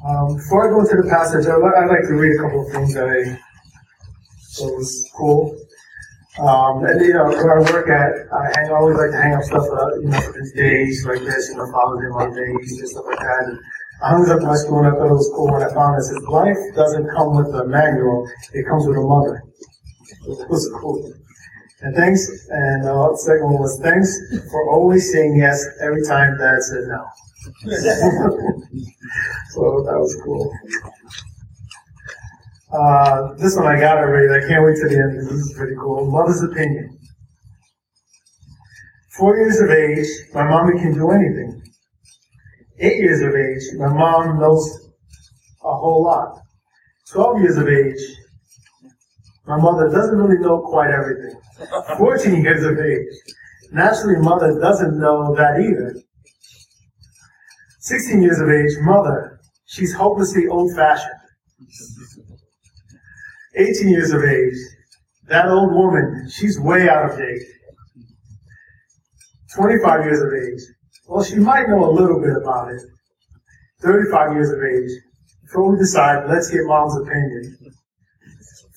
Um, before I go into the passage, I'd, I'd like to read a couple of things that I thought was cool. Um, and you know, where I work at, I hang, always like to hang up stuff, uh, you know, days like this, you know, Father's Day, Mother's Day, stuff like that. And I hung up my school, and I thought it was cool when I found it. It "Life doesn't come with a manual; it comes with a mother." It was cool. And thanks. And uh, the second one was thanks for always saying yes every time Dad said no. so that was cool. Uh, this one I got already. I can't wait to the end. This is pretty cool. Mother's opinion. Four years of age, my mommy can do anything. Eight years of age, my mom knows a whole lot. Twelve years of age, my mother doesn't really know quite everything. Fourteen years of age, naturally mother doesn't know that either. Sixteen years of age, mother, she's hopelessly old-fashioned. 18 years of age, that old woman, she's way out of date. 25 years of age, well, she might know a little bit about it. 35 years of age, before we decide, let's get mom's opinion.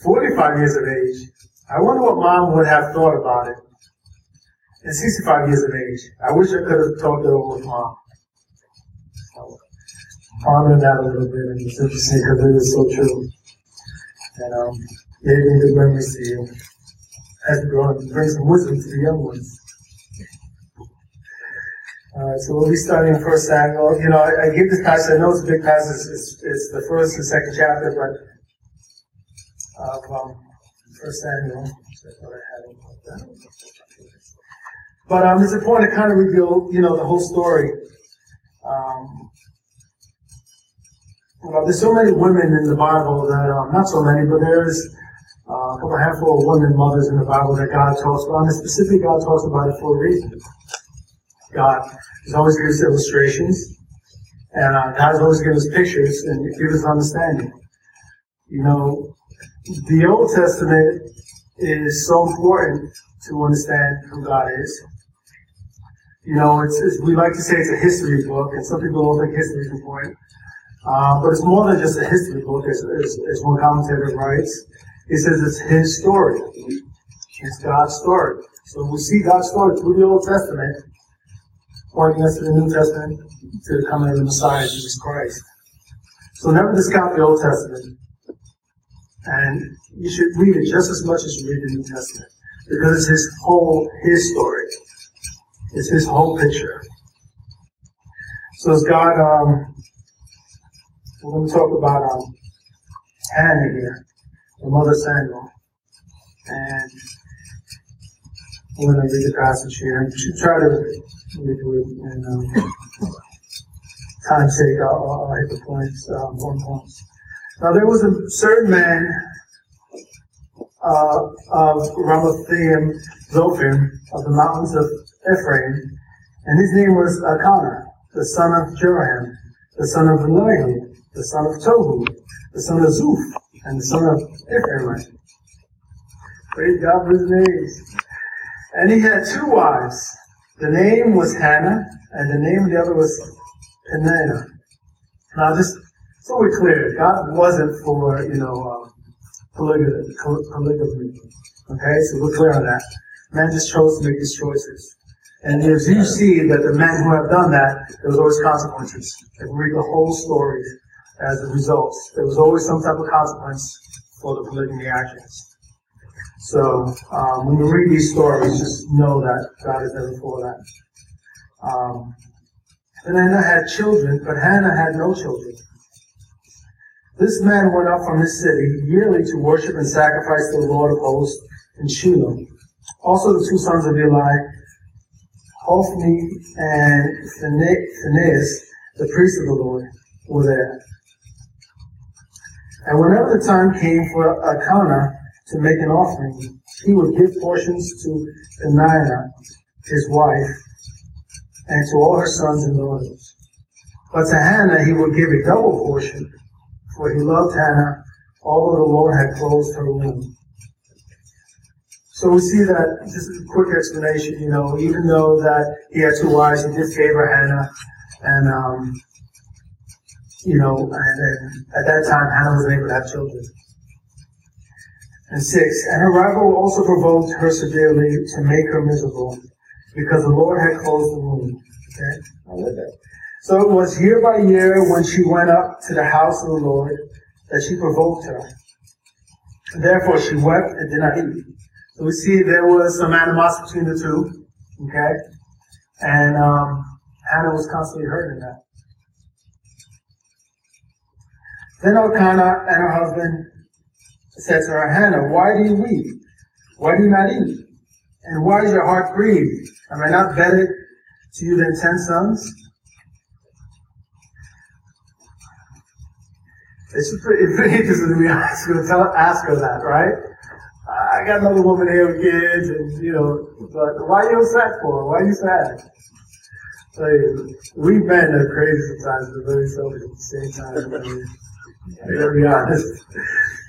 45 years of age, I wonder what mom would have thought about it. And 65 years of age, I wish I could have talked it over with mom. Ponder that a little bit, and it's interesting because it is so true and um, the memories to you as we grow bring some wisdom to the young ones. Alright, so we'll be starting First Samuel. You know, I, I give this passage. I know it's a big passage. It's, it's the first and second chapter, but uh, First Samuel. But um, it's important to kind of reveal, you know, the whole story. Um, well, there's so many women in the Bible that, um, not so many, but there's uh, a couple handful of women mothers in the Bible that God talks about, and specifically God talks about it for a reason. God is always gives illustrations, and uh, God always gives us pictures and gives us understanding. You know, the Old Testament is so important to understand who God is. You know, it's, it's, we like to say it's a history book, and some people don't think history is important. Uh, but it's more than just a history book, as, as, as one commentator writes. He says it's his story. It's God's story. So we see God's story through the Old Testament, pointing us to the New Testament, to the coming of the Messiah, Jesus Christ. So never discount the Old Testament. And you should read it just as much as you read the New Testament. Because it's his whole, his story. It's his whole picture. So as God um, we're going to talk about um, Hannah here, the mother Samuel. And we're going to read the passage here. And try to read it and um, time's sake, I'll, I'll hit the points, um, one points. Now there was a certain man uh, of Ramathaim Zophim of the mountains of Ephraim, and his name was Elkanah, the son of Jeroham, the son of Elihu, the son of Tohu, the son of Zuph, and the son of Ephraim. Praise God for his names. And he had two wives. The name was Hannah, and the name of the other was Peninnah. Now, just so we're clear, God wasn't for, you know, uh, polygamy, polygamy. Okay, so we're clear on that. Man just chose to make his choices. And as you see that the men who have done that, there was always consequences. If we read the whole story, as a result. There was always some type of consequence for the polygamy actions. So um, when you read these stories, just know that God is never for that. Um, Hannah had children, but Hannah had no children. This man went up from his city yearly to worship and sacrifice to the Lord of hosts in Shiloh. Also the two sons of Eli, Hophni and Phinehas, the priest of the Lord, were there. And whenever the time came for Elkanah to make an offering, he would give portions to Peninnah, his wife, and to all her sons and daughters. But to Hannah he would give a double portion, for he loved Hannah, although the Lord had closed her womb. So we see that, just a quick explanation, you know, even though that he had two wives, he did favor Hannah, and um, you know, and, and at that time Hannah was able to have children. And six, and her rival also provoked her severely to make her miserable, because the Lord had closed the womb. Okay, I read that. So it was year by year when she went up to the house of the Lord that she provoked her. Therefore she wept and did not eat. So we see there was some animosity between the two. Okay? And um, Hannah was constantly hurt in that. Then Elkanah and her husband said to her, Hannah, why do you weep? Why do you not eat? And why is your heart grieved? Am I not better to you than ten sons? It's pretty, pretty interesting to be honest. to tell, ask her that, right? I got another woman here with kids, and you know, but why are you sad for? Why are you sad? we men are crazy sometimes, but very selfish at the same time. Be honest.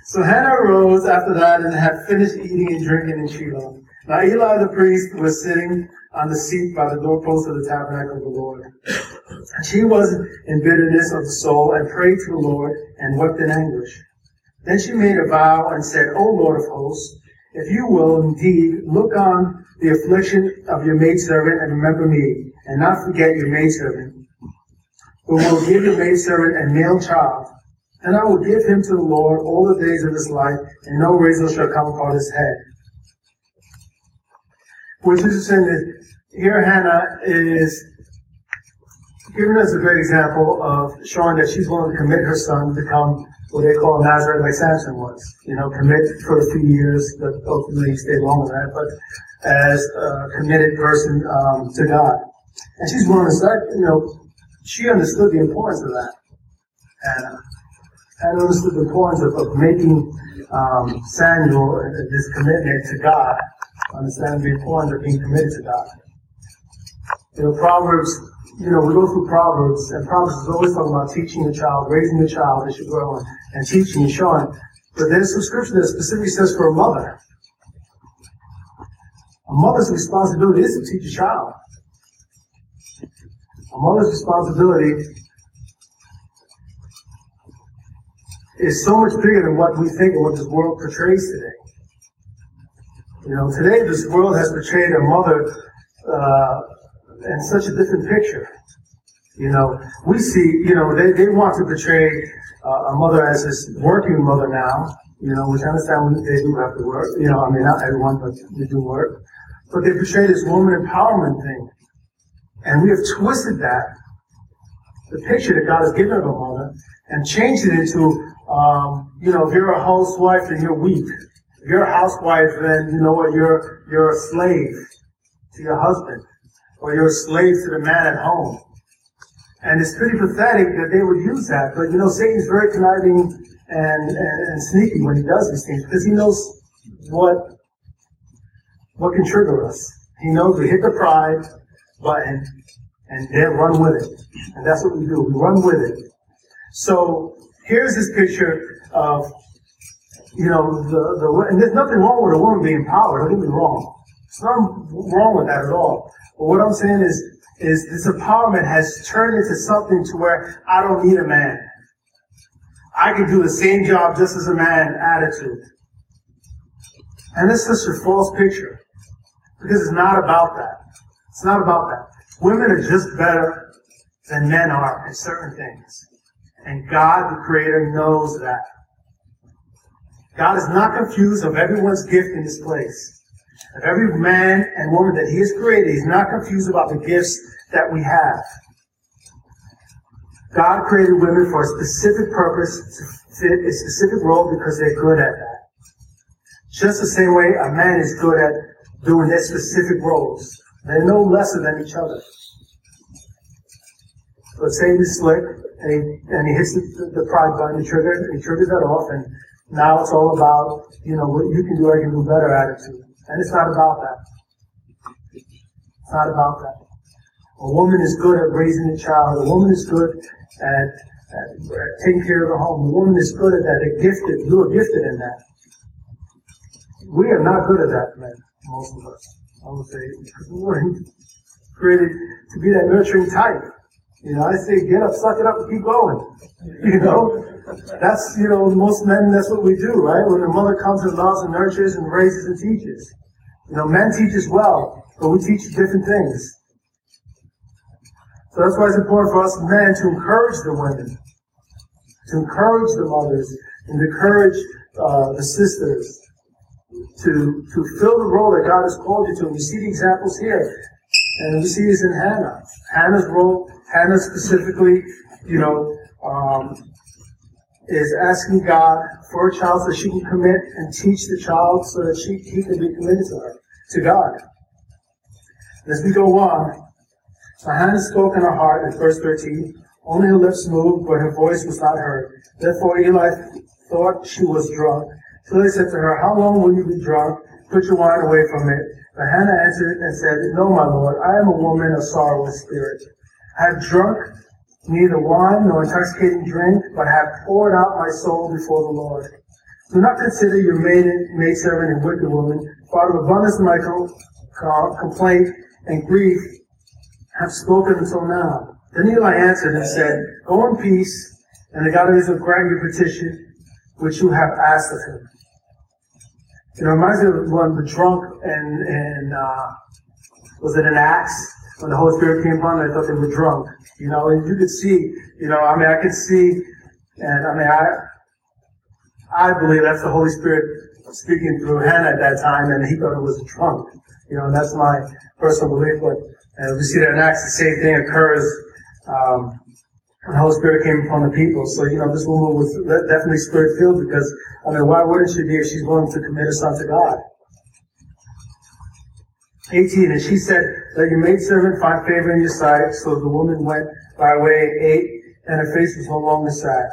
So Hannah arose after that and had finished eating and drinking in Shiloh. Now Eli the priest was sitting on the seat by the doorpost of the tabernacle of the Lord. And she was in bitterness of soul and prayed to the Lord and wept in anguish. Then she made a vow and said, O Lord of hosts, if you will indeed look on the affliction of your maidservant and remember me, and not forget your maidservant, but will give your maidservant a male child, and I will give him to the Lord all the days of his life, and no razor shall come upon his head. Which is saying that here Hannah is giving us a great example of showing that she's willing to commit her son to become what they call a Nazarite like Samson was. You know, commit for a few years, but ultimately stay longer than that, but as a committed person um, to God. And she's willing to start, you know, she understood the importance of that. And, and understood the point of, of making um, Samuel this commitment to God, understanding the importance of being committed to God. You know, Proverbs you know, we go through Proverbs, and Proverbs is always talking about teaching the child, raising the child as you grow, and, and teaching and showing. But there's some scripture that specifically says for a mother. A mother's responsibility is to teach a child. A mother's responsibility is so much bigger than what we think and what this world portrays today. You know, today this world has portrayed a mother uh, and such a different picture. You know, we see, you know, they, they want to portray uh, a mother as this working mother now, you know, which I understand they do have to work. You know, I mean, not everyone, but they do work. But they portray this woman empowerment thing. And we have twisted that, the picture that God has given of a mother, and changed it into, um, you know, if you're a housewife and you're weak, if you're a housewife, then you know what, you're, you're a slave to your husband or you're a slave to the man at home. And it's pretty pathetic that they would use that. But you know, Satan's very conniving and, and, and sneaky when he does these things because he knows what what can trigger us. He knows we hit the pride button and then run with it. And that's what we do. We run with it. So here's this picture of, you know, the, the, and there's nothing wrong with a woman being powered. Don't get me wrong. There's nothing wrong with that at all. But what I'm saying is, is this empowerment has turned into something to where I don't need a man. I can do the same job just as a man attitude. And this is such a false picture. Because it's not about that. It's not about that. Women are just better than men are in certain things. And God, the Creator, knows that. God is not confused of everyone's gift in this place of every man and woman that He has created. He's not confused about the gifts that we have. God created women for a specific purpose to fit a specific role because they're good at that. Just the same way a man is good at doing their specific roles. They're no lesser than each other. But say he's slick, and he, and he hits the, the pride button, the trigger, he triggers that off, and now it's all about, you know, what you can do, I can do better attitude. And it's not about that. It's not about that. A woman is good at raising a child. A woman is good at, at, at taking care of the home. A woman is good at that. They're gifted. You are gifted in that. We are not good at that, men. Most of us. I would say, because we weren't created to be that nurturing type. You know, I say, get up, suck it up, and keep going. You know, that's, you know, most men, that's what we do, right? When the mother comes and loves and nurtures and raises and teaches. You know, men teach as well, but we teach different things. So that's why it's important for us men to encourage the women, to encourage the mothers, and to encourage uh, the sisters to, to fill the role that God has called you to. And you see the examples here. And we see this in Hannah. Hannah's role, Hannah specifically, you know, um, is asking God for a child so she can commit and teach the child so that she, he can be committed to her, to God. As we go on, so Hannah spoke in her heart in verse 13. Only her lips moved, but her voice was not heard. Therefore Eli thought she was drunk. So he said to her, How long will you be drunk? Put your wine away from it. But Hannah answered and said, No, my lord, I am a woman of sorrow and spirit. Have drunk neither wine nor intoxicating drink, but have poured out my soul before the Lord. Do not consider your maiden, maidservant and wicked woman, for out of abundance of my complaint and grief have spoken until now. Then Eli answered and said, Go in peace, and the God of Israel grant your petition, which you have asked of him. It reminds me of when the drunk and, and uh, was it an Acts? When the Holy Spirit came upon them, I thought they were drunk. You know, and you could see, you know, I mean, I could see, and I mean, I, I believe that's the Holy Spirit speaking through Hannah at that time, and he thought it was drunk. You know, and that's my personal belief. But and we see that in Acts, the same thing occurs um, the Holy Spirit came upon the people. So, you know, this woman was definitely spirit filled because, I mean, why wouldn't she be if she's willing to commit her son to God? 18, and she said, Let your maidservant find favor in your sight. So the woman went by way, ate, and her face was no longer sad.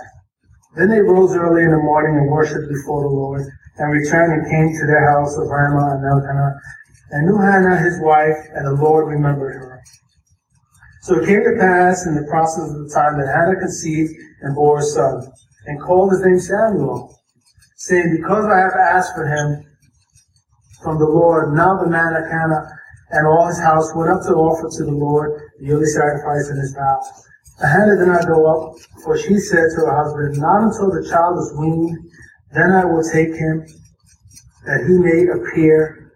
Then they rose early in the morning and worshipped before the Lord, and returned and came to their house of Ramah and Elkanah, and knew Hannah his wife, and the Lord remembered her. So it came to pass in the process of the time that Hannah conceived and bore a son, and called his name Samuel, saying, Because I have asked for him, from the Lord. Now the man of Hannah and all his house went up to offer to the Lord the yearly sacrifice in his house. Hannah did not go up, for she said to her husband, Not until the child is weaned, then I will take him, that he may appear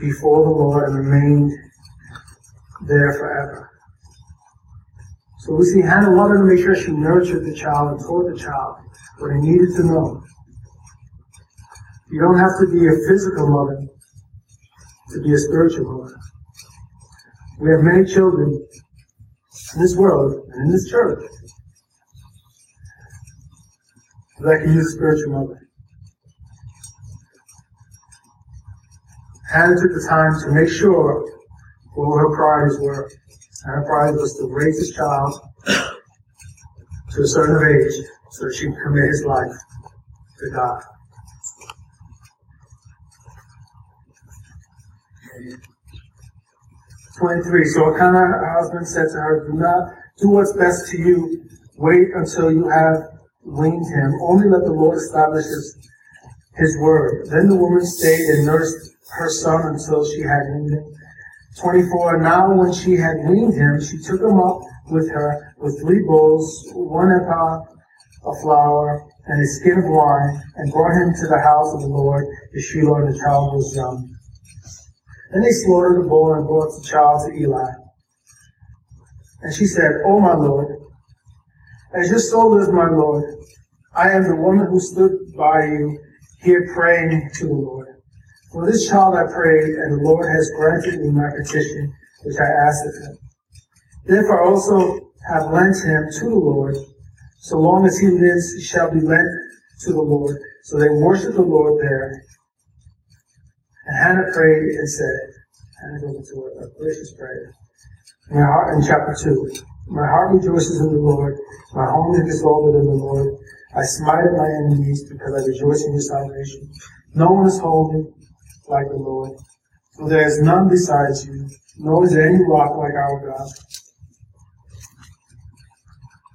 before the Lord and remain there forever. So we see Hannah wanted to make sure she nurtured the child and taught the child what he needed to know. You don't have to be a physical mother to be a spiritual mother. We have many children in this world and in this church that can use a spiritual mother. Hannah took the time to make sure what her priorities were. And her priority was to raise this child to a certain age so that she could commit his life to God. 23. So Elkanah, her husband, said to her, Do not do what's best to you. Wait until you have weaned him. Only let the Lord establish his, his word. Then the woman stayed and nursed her son until she had weaned him. 24. Now when she had weaned him, she took him up with her with three bowls, one ephah of flour, and a skin of wine, and brought him to the house of the Lord, the Shiloh, and the child was young. Then they slaughtered the bull and brought the child to Eli. And she said, O my Lord, as your soul lives, my Lord, I am the woman who stood by you here praying to the Lord. For this child I prayed, and the Lord has granted me my petition, which I asked of him. Therefore I also have lent him to the Lord. So long as he lives, he shall be lent to the Lord. So they worshiped the Lord there. And Hannah prayed and said, Hannah goes into a, a gracious prayer. My heart, in chapter 2, my heart rejoices in the Lord. My home is exalted in the Lord. I smite at my enemies because I rejoice in your salvation. No one is holy like the Lord. For there is none besides you, nor is there any rock like our God.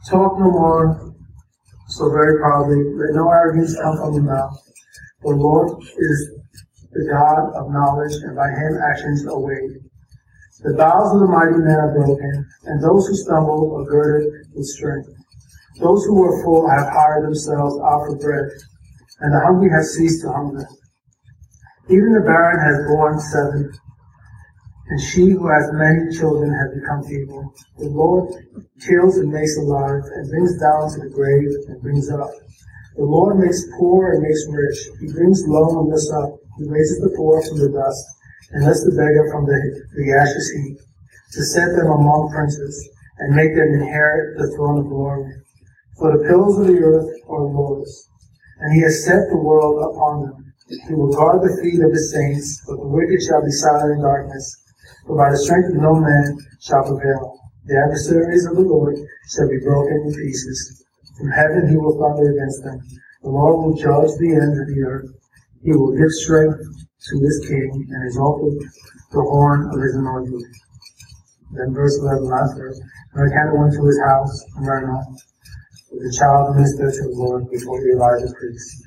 Talk no more so very proudly. Let no arrogance come from your mouth. The Lord is the God of knowledge, and by him actions are weighed. The bows of the mighty men are broken, and those who stumble are girded with strength. Those who were full have hired themselves out for bread, and the hungry have ceased to hunger. Even the barren has borne seven, and she who has many children has become feeble. The Lord kills and makes alive, and brings down to the grave and brings up. The Lord makes poor and makes rich. He brings low and lifts up. He raises the poor from the dust, and lifts the beggar from the, the ashes heap, to set them among princes, and make them inherit the throne of glory. For the pillars of the earth are the Lord's, and he has set the world upon them. He will guard the feet of his saints, but the wicked shall be silent in darkness. For by the strength of no man shall prevail. The adversaries of the Lord shall be broken in pieces. From heaven he will thunder against them. The Lord will judge the ends of the earth. He will give strength to his king and exalt the horn of his anointed. Then verse 11, last verse. And Hannah went to his house and ran out the child ministered to the Lord before Eli the priest.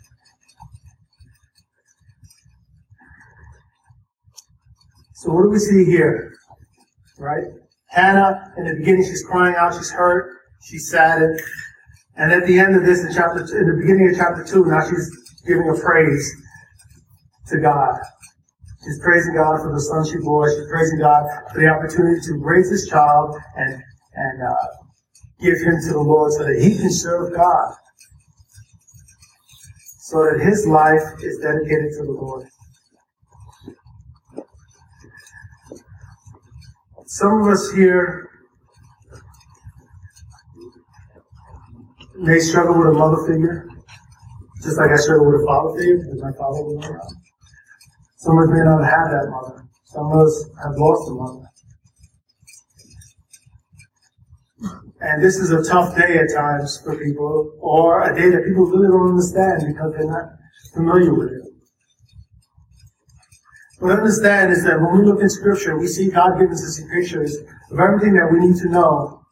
So what do we see here? Right? Hannah, in the beginning, she's crying out, she's hurt, she's saddened. And at the end of this, in chapter two, in the beginning of chapter two, now she's giving a praise to God. She's praising God for the son she bore. She's praising God for the opportunity to raise this child and and uh, give him to the Lord so that he can serve God. So that his life is dedicated to the Lord. Some of us here may struggle with a mother figure, just like I struggle with a father figure, because my father was around. Some of us may not have that mother. Some of us have lost a mother. And this is a tough day at times for people, or a day that people really don't understand because they're not familiar with it. What I understand is that when we look in Scripture, we see God giving us pictures of everything that we need to know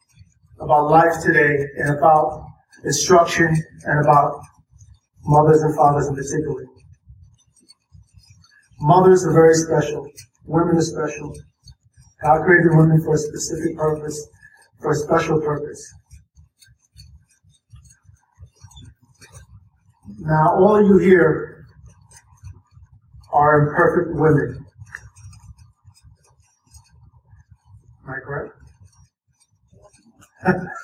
about life today and about instruction and about mothers and fathers in particular. Mothers are very special. Women are special. God created women for a specific purpose for a special purpose. Now, all of you here are imperfect women. Am I correct?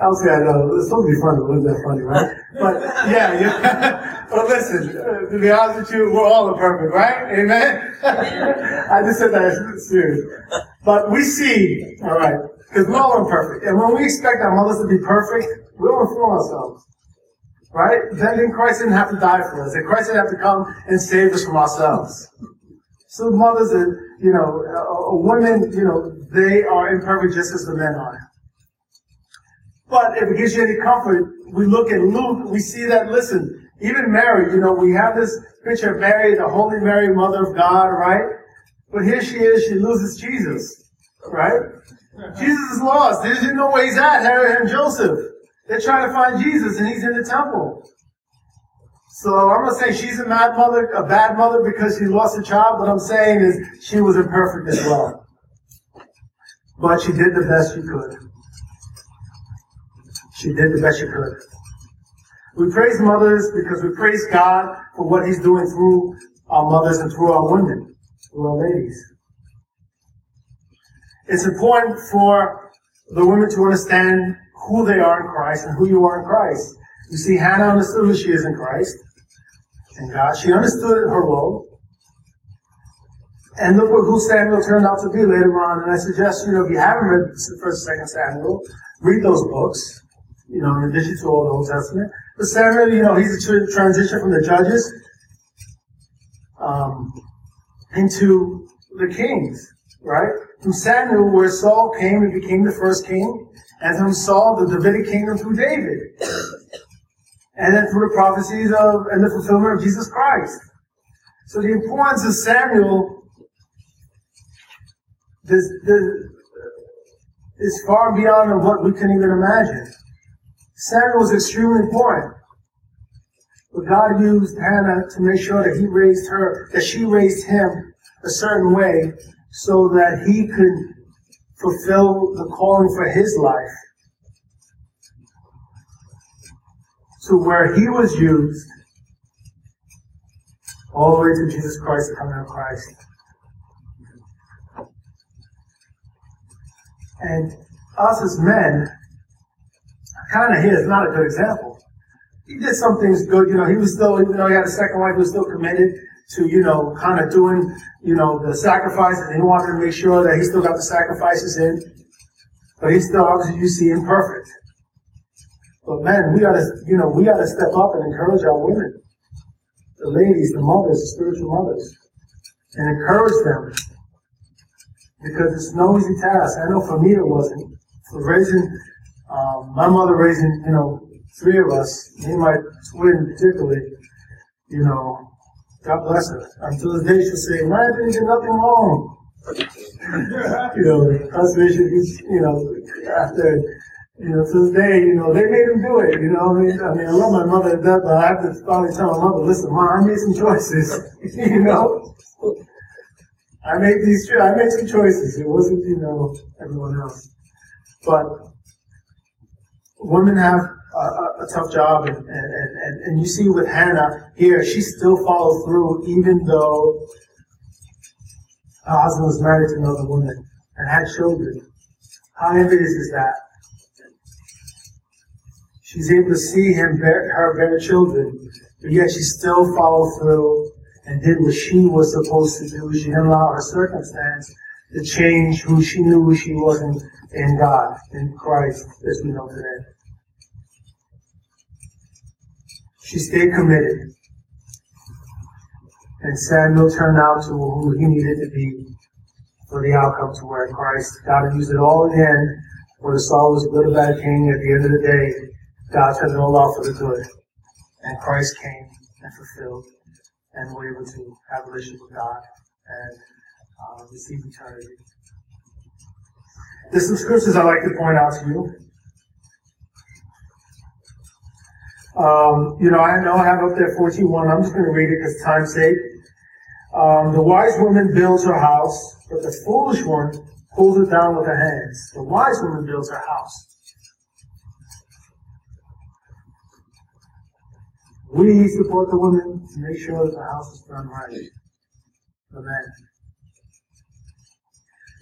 I was I know it's supposed to be funny, but wasn't that funny, right? But yeah, yeah. but listen, uh, to be honest with you, we're all imperfect, right? Amen. I just said that serious. But we see, all right, because we're all imperfect. And when we expect our mothers to be perfect, we don't fool ourselves. Right? Then Christ didn't have to die for us. And Christ didn't have to come and save us from ourselves. So mothers and, you know, uh, women, you know, they are imperfect just as the men are. But if it gives you any comfort, we look at Luke, we see that, listen, even Mary, you know, we have this picture of Mary, the Holy Mary, Mother of God, right? But here she is, she loses Jesus, right? Jesus is lost. There's no way he's at, Herod and Joseph. They're trying to find Jesus and he's in the temple. So I'm not saying she's a mad mother, a bad mother because she lost a child. What I'm saying is she was imperfect as well. But she did the best she could. She did the best she could. We praise mothers because we praise God for what He's doing through our mothers and through our women, through our ladies. It's important for the women to understand who they are in Christ and who you are in Christ. You see, Hannah understood who she is in Christ and God. She understood her role. And look who Samuel turned out to be later on. And I suggest, you know, if you haven't read First and Second Samuel, read those books. You know, in addition to all the Old Testament. But Samuel, you know, he's a transition from the judges um, into the kings, right? From Samuel, where Saul came and became the first king, and from Saul, the Davidic kingdom through David. And then through the prophecies of and the fulfillment of Jesus Christ. So the importance of Samuel is far beyond what we can even imagine. Samuel was extremely important. But God used Hannah to make sure that he raised her, that she raised him a certain way so that he could fulfill the calling for his life to where he was used all the way to Jesus Christ, the coming of Christ. And us as men, kind of he is not a good example. He did some things good, you know, he was still, even though he had a second wife, he was still committed to, you know, kind of doing, you know, the sacrifices. He wanted to make sure that he still got the sacrifices in. But he's still, obviously, you see, imperfect. But men, we gotta, you know, we gotta step up and encourage our women. The ladies, the mothers, the spiritual mothers. And encourage them. Because it's no easy task. I know for me it wasn't. For raising, um, my mother raising, you know, three of us, me and my twin particularly, you know, God bless her. Until the day she'll say, "Man, didn't do nothing wrong." you know, conservation, you know, after, you know, to this day, you know, they made him do it, you know, I mean, I mean, I love my mother to death, but I have to finally tell my mother, listen, mom, I made some choices, you know? I made these, I made some choices. It wasn't, you know, everyone else. But women have a, a tough job, and, and, and, and you see with Hannah here, she still followed through, even though her husband was married to another woman and had children. How envious is that? She's able to see him bear, her bear children, but yet she still followed through and did what she was supposed to do. She didn't allow her circumstance to change who she knew she was in, in God, in Christ, as we know today. She stayed committed. And Samuel turned out to who he needed to be for the outcome to where Christ, God used it all in the end, whether Saul was a good or bad king, at the end of the day, God turned it all out for the good. And Christ came and fulfilled and we were able to have a relationship with God and uh, receive eternity. There's some scriptures I'd like to point out to you. Um, you know, I know I have up there 41. I'm just going to read it because time's sake. Um, the wise woman builds her house, but the foolish one pulls it down with her hands. The wise woman builds her house. We support the women to make sure that the house is done right. The men.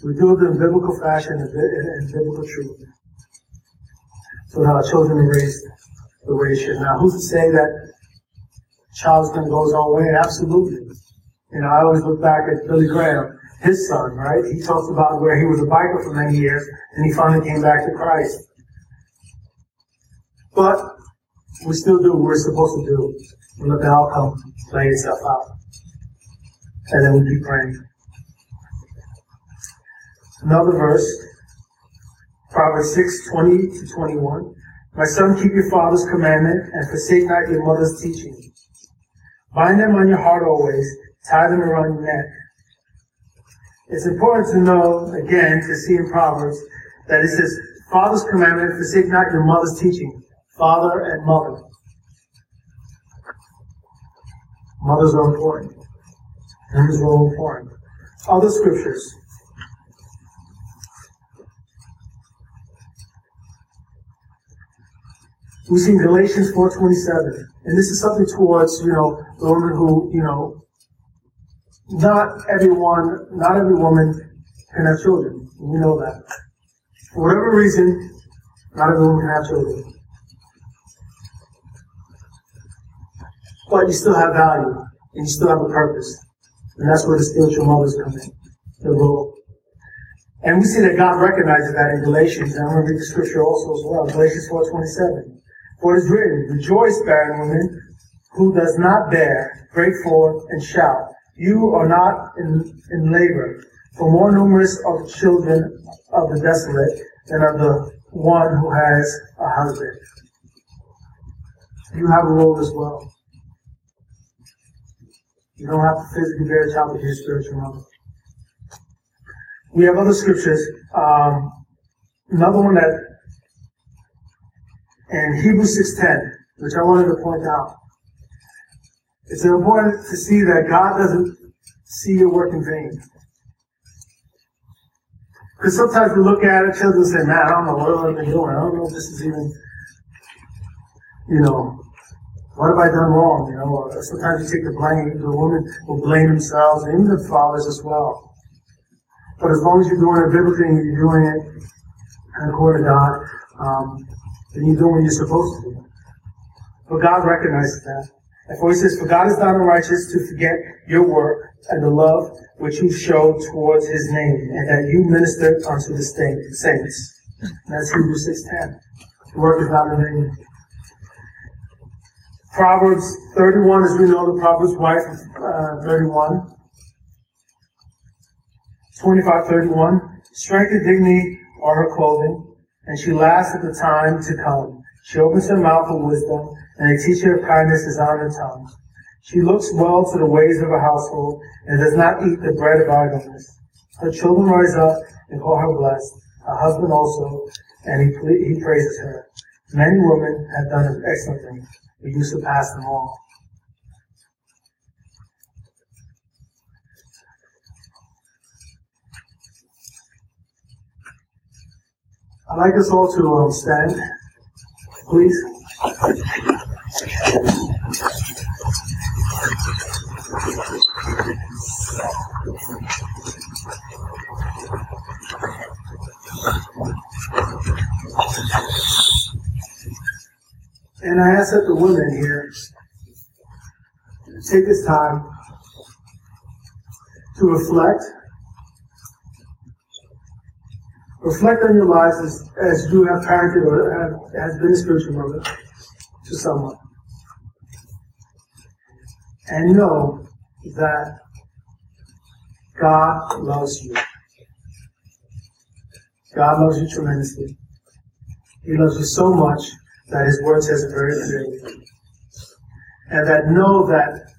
We do it in biblical fashion and, biblical truth. So that our children are raised the way it should. Now, who's to say that child's going to go his own way? Absolutely. You know, I always look back at Billy Graham, his son, right? He talks about where he was a biker for many years, and he finally came back to Christ. But we still do what we're supposed to do. We let the outcome play itself out. And then we keep praying. Another verse, Proverbs 6, 20 to 21. My son, keep your father's commandment and forsake not your mother's teaching. Bind them on your heart always, tie them around your neck. It's important to know, again, to see in Proverbs, that it says, father's commandment, forsake not your mother's teaching. Father and mother. Mothers are important. Mothers are important. Other scriptures. We see Galatians 4.27. And this is something towards, you know, the women who, you know, not everyone, not every woman can have children. We know that. For whatever reason, not every woman can have children. But you still have value, and you still have a purpose. And that's where the spiritual mothers come in, the role. And we see that God recognizes that in Galatians, and I'm going to read the scripture also as well, Galatians 4.27. For it is written, Rejoice, barren woman, who does not bear, break forth and shout. You are not in, in labor, for more numerous are the children of the desolate than of the one who has a husband. You have a role as well. You don't have to physically bear a child with your spiritual mother. We have other scriptures. Um, another one that and Hebrews 6.10, which I wanted to point out. It's important to see that God doesn't see your work in vain. Because sometimes we look at each other and say, man, I don't know what I've been doing. I don't know if this is even, you know, what have I done wrong? You know, sometimes you take the blame. The women will blame themselves, and even the fathers as well. But as long as you're doing it biblically you're doing it according to God, um, then you're doing what you're supposed to do. But God recognizes that. And for he says, For God is not unrighteous to forget your work and the love which you show towards his name, and that you minister unto the saints. And that's Hebrews 6.10. The work is not in vain. Proverbs 31, as we know, the Proverbs wife, uh, 31. 25, 31. Strength and dignity are her clothing, and she laughs at the time to come. She opens her mouth with wisdom, and a teacher of kindness is on her tongue. She looks well to the ways of her household, and does not eat the bread of idleness. Her children rise up and call her blessed, her husband also, and he, he praises her. Many women have done an excellent thing, but you surpass them all. I'd like us all to um, stand, please. And I ask that the women here take this time to reflect Reflect on your lives as, as you have parented or have, has been a spiritual mother to someone. And know that God loves you. God loves you tremendously. He loves you so much that His word says it very clearly. And that know that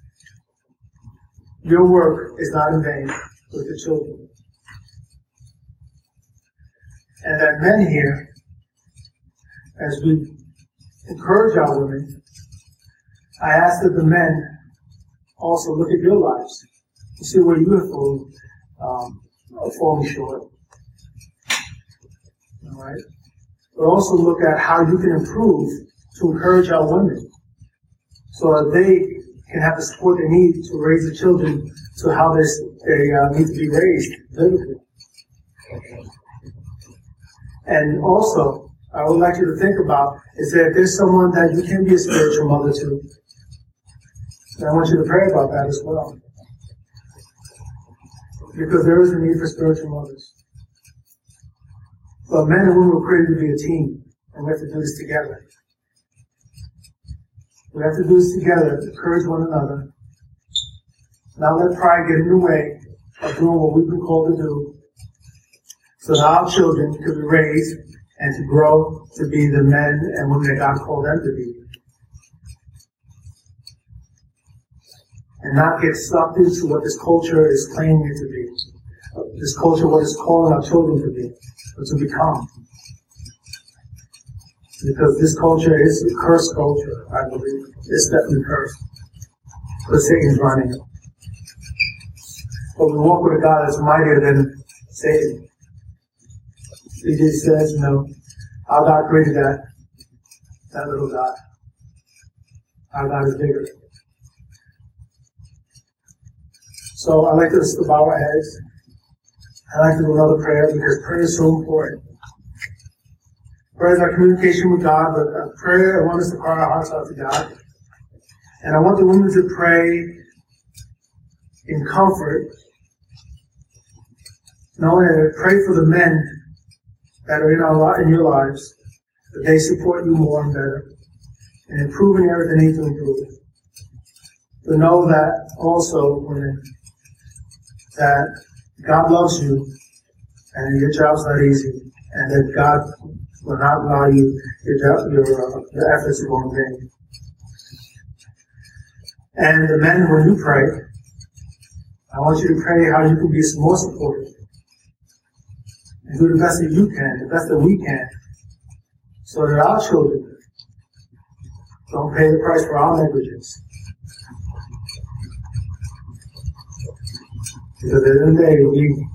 your work is not in vain with the children and that men here, as we encourage our women, I ask that the men also look at your lives to see where you have fallen, um, fallen short. All right? But also look at how you can improve to encourage our women so that they can have the support they need to raise the children to how this, they uh, need to be raised biblically. And also, I would like you to think about is that if there's someone that you can be a spiritual mother to, and I want you to pray about that as well. Because there is a need for spiritual mothers. But men and women were created to be a team, and we have to do this together. We have to do this together, to encourage one another, not let pride get in the way of doing what we've been called to do, so that our children could be raised and to grow to be the men and women that God called them to be. And not get sucked into what this culture is claiming it to be. This culture, what it's calling our children to be, or to become. Because this culture is a cursed culture, I believe. It's definitely cursed. But Satan's running. But we walk with a God that's mightier than Satan. He just says, know, our God created that, that little God. Our God is bigger. So I like to bow our heads. I like to do another prayer because prayer is so important. Prayer is our communication with God, but prayer, I want us to cry our hearts out to God. And I want the women to pray in comfort, not only to pray for the men that are in our in your lives, that they support you more and better, and improving everything they need to improve. To know that also, women, that God loves you, and your job's not easy, and that God will not allow you your your, uh, your efforts to go in vain. And the men, when you pray, I want you to pray how you can be more supportive and do the best that you can, the best that we can, so that our children don't pay the price for our negligence. Because at the end of the day, we,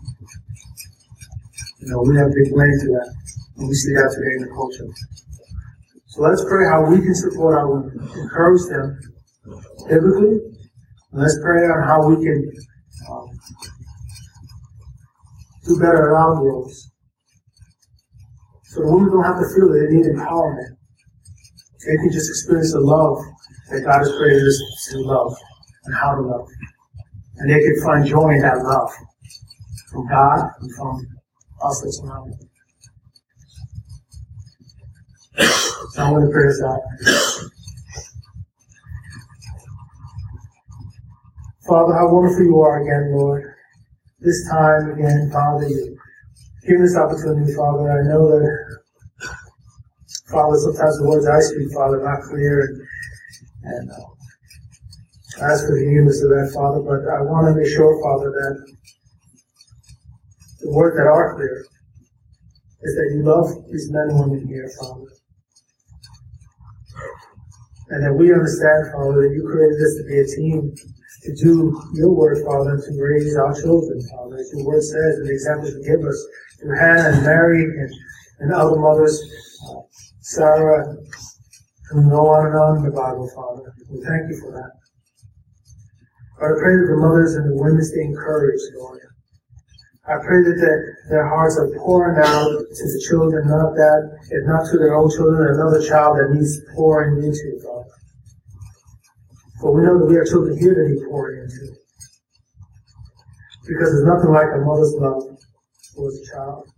You know, we have big blame to that. And we see that today in the culture. So let's pray how we can support our women, encourage them biblically. And let's pray on how we can um, do better at our roles. So the women don't have to feel that they need empowerment. They can just experience the love that God has created us to love and how to love. And they can find joy in that love from God and from us that's around them. So I'm going to pray us out. Father, how wonderful you are again, Lord. This time again, Father, you give this opportunity, Father. I know that, Father, sometimes the words I speak, Father, are not clear and, and uh, ask for the forgiveness of that, Father, but I want to make sure, Father, that the words that are clear is that you love these men and women here, Father. And that we understand, Father, that you created us to be a team to do your work, Father, to raise our children, Father. As your word says, and the examples you give us through Hannah and Mary and, and other mothers, uh, Sarah, and go on and on in the Bible, Father. We thank you for that. But I pray that the mothers and the women stay encouraged, Lord. I pray that their, their hearts are pouring out to the children, not that, if not to their own children, another child that needs pouring into, Father. For we know that we are children here that need pouring into. Because there's nothing like a mother's love towards a child.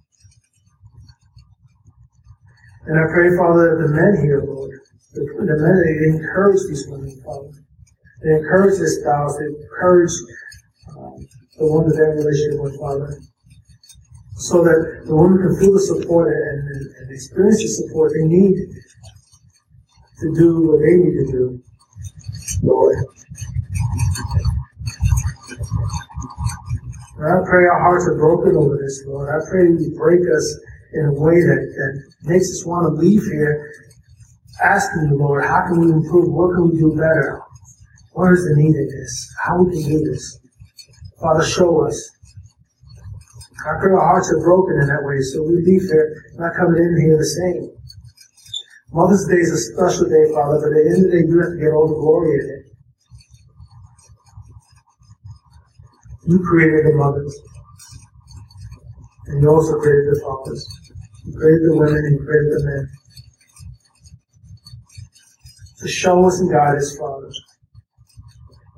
And I pray, Father, that the men here, Lord, the, the men, they encourage these women, Father. They encourage their spouse. They encourage um, the one that they're in relationship with, Father. So that the woman can feel the support and, and, and experience the support they need to do what they need to do, Lord. And I pray our hearts are broken over this, Lord. I pray you break us in a way that, that makes us want to leave here asking you, Lord, how can we improve? What can we do better? What is the need of this? How we can do this? Father, show us. I pray our hearts are broken in that way, so we leave here not coming in here the same. Mother's Day is a special day, Father, but at the end of the day, you have to get all the glory in it. You created the mothers. And you also created the fathers. You created the women and you created the men. So show us and guide us, Father.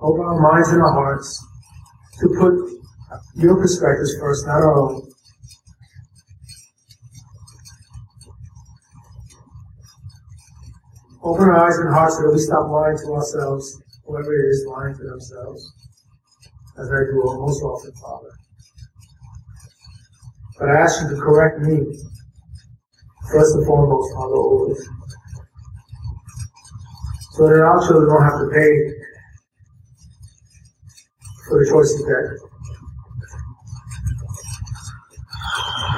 Open our minds and our hearts to put your perspectives first, not our own. Open our eyes and hearts so that we stop lying to ourselves, whoever it is lying to themselves, as I do most often, Father. But I ask you to correct me, first and foremost, Father, always. So that our children don't have to pay for the choices that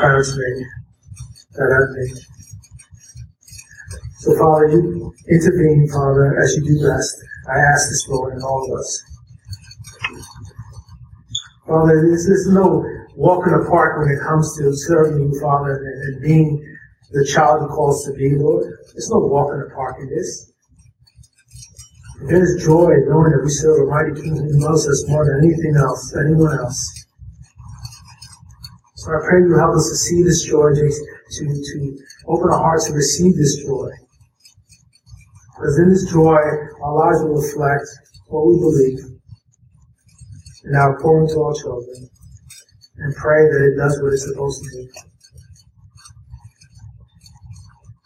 parents made, that I've made. So, Father, you intervene, Father, as you do best. I ask this, Lord, in all of us. Father, this is no walk in the park when it comes to serving you, Father, and, and being the child who calls to be, Lord. There's no walk in the park in this. There's joy knowing that we serve a mighty King who loves us more than anything else, anyone else. So I pray you help us to see this joy, to, to, to open our hearts to receive this joy. Because in this joy, our lives will reflect what we believe. And now pour into our children and pray that it does what it's supposed to do.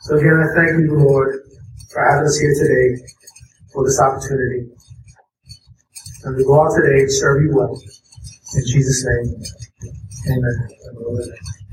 So again, I thank you, Lord, for having us here today for this opportunity. And we go out today to serve you well. In Jesus' name, amen.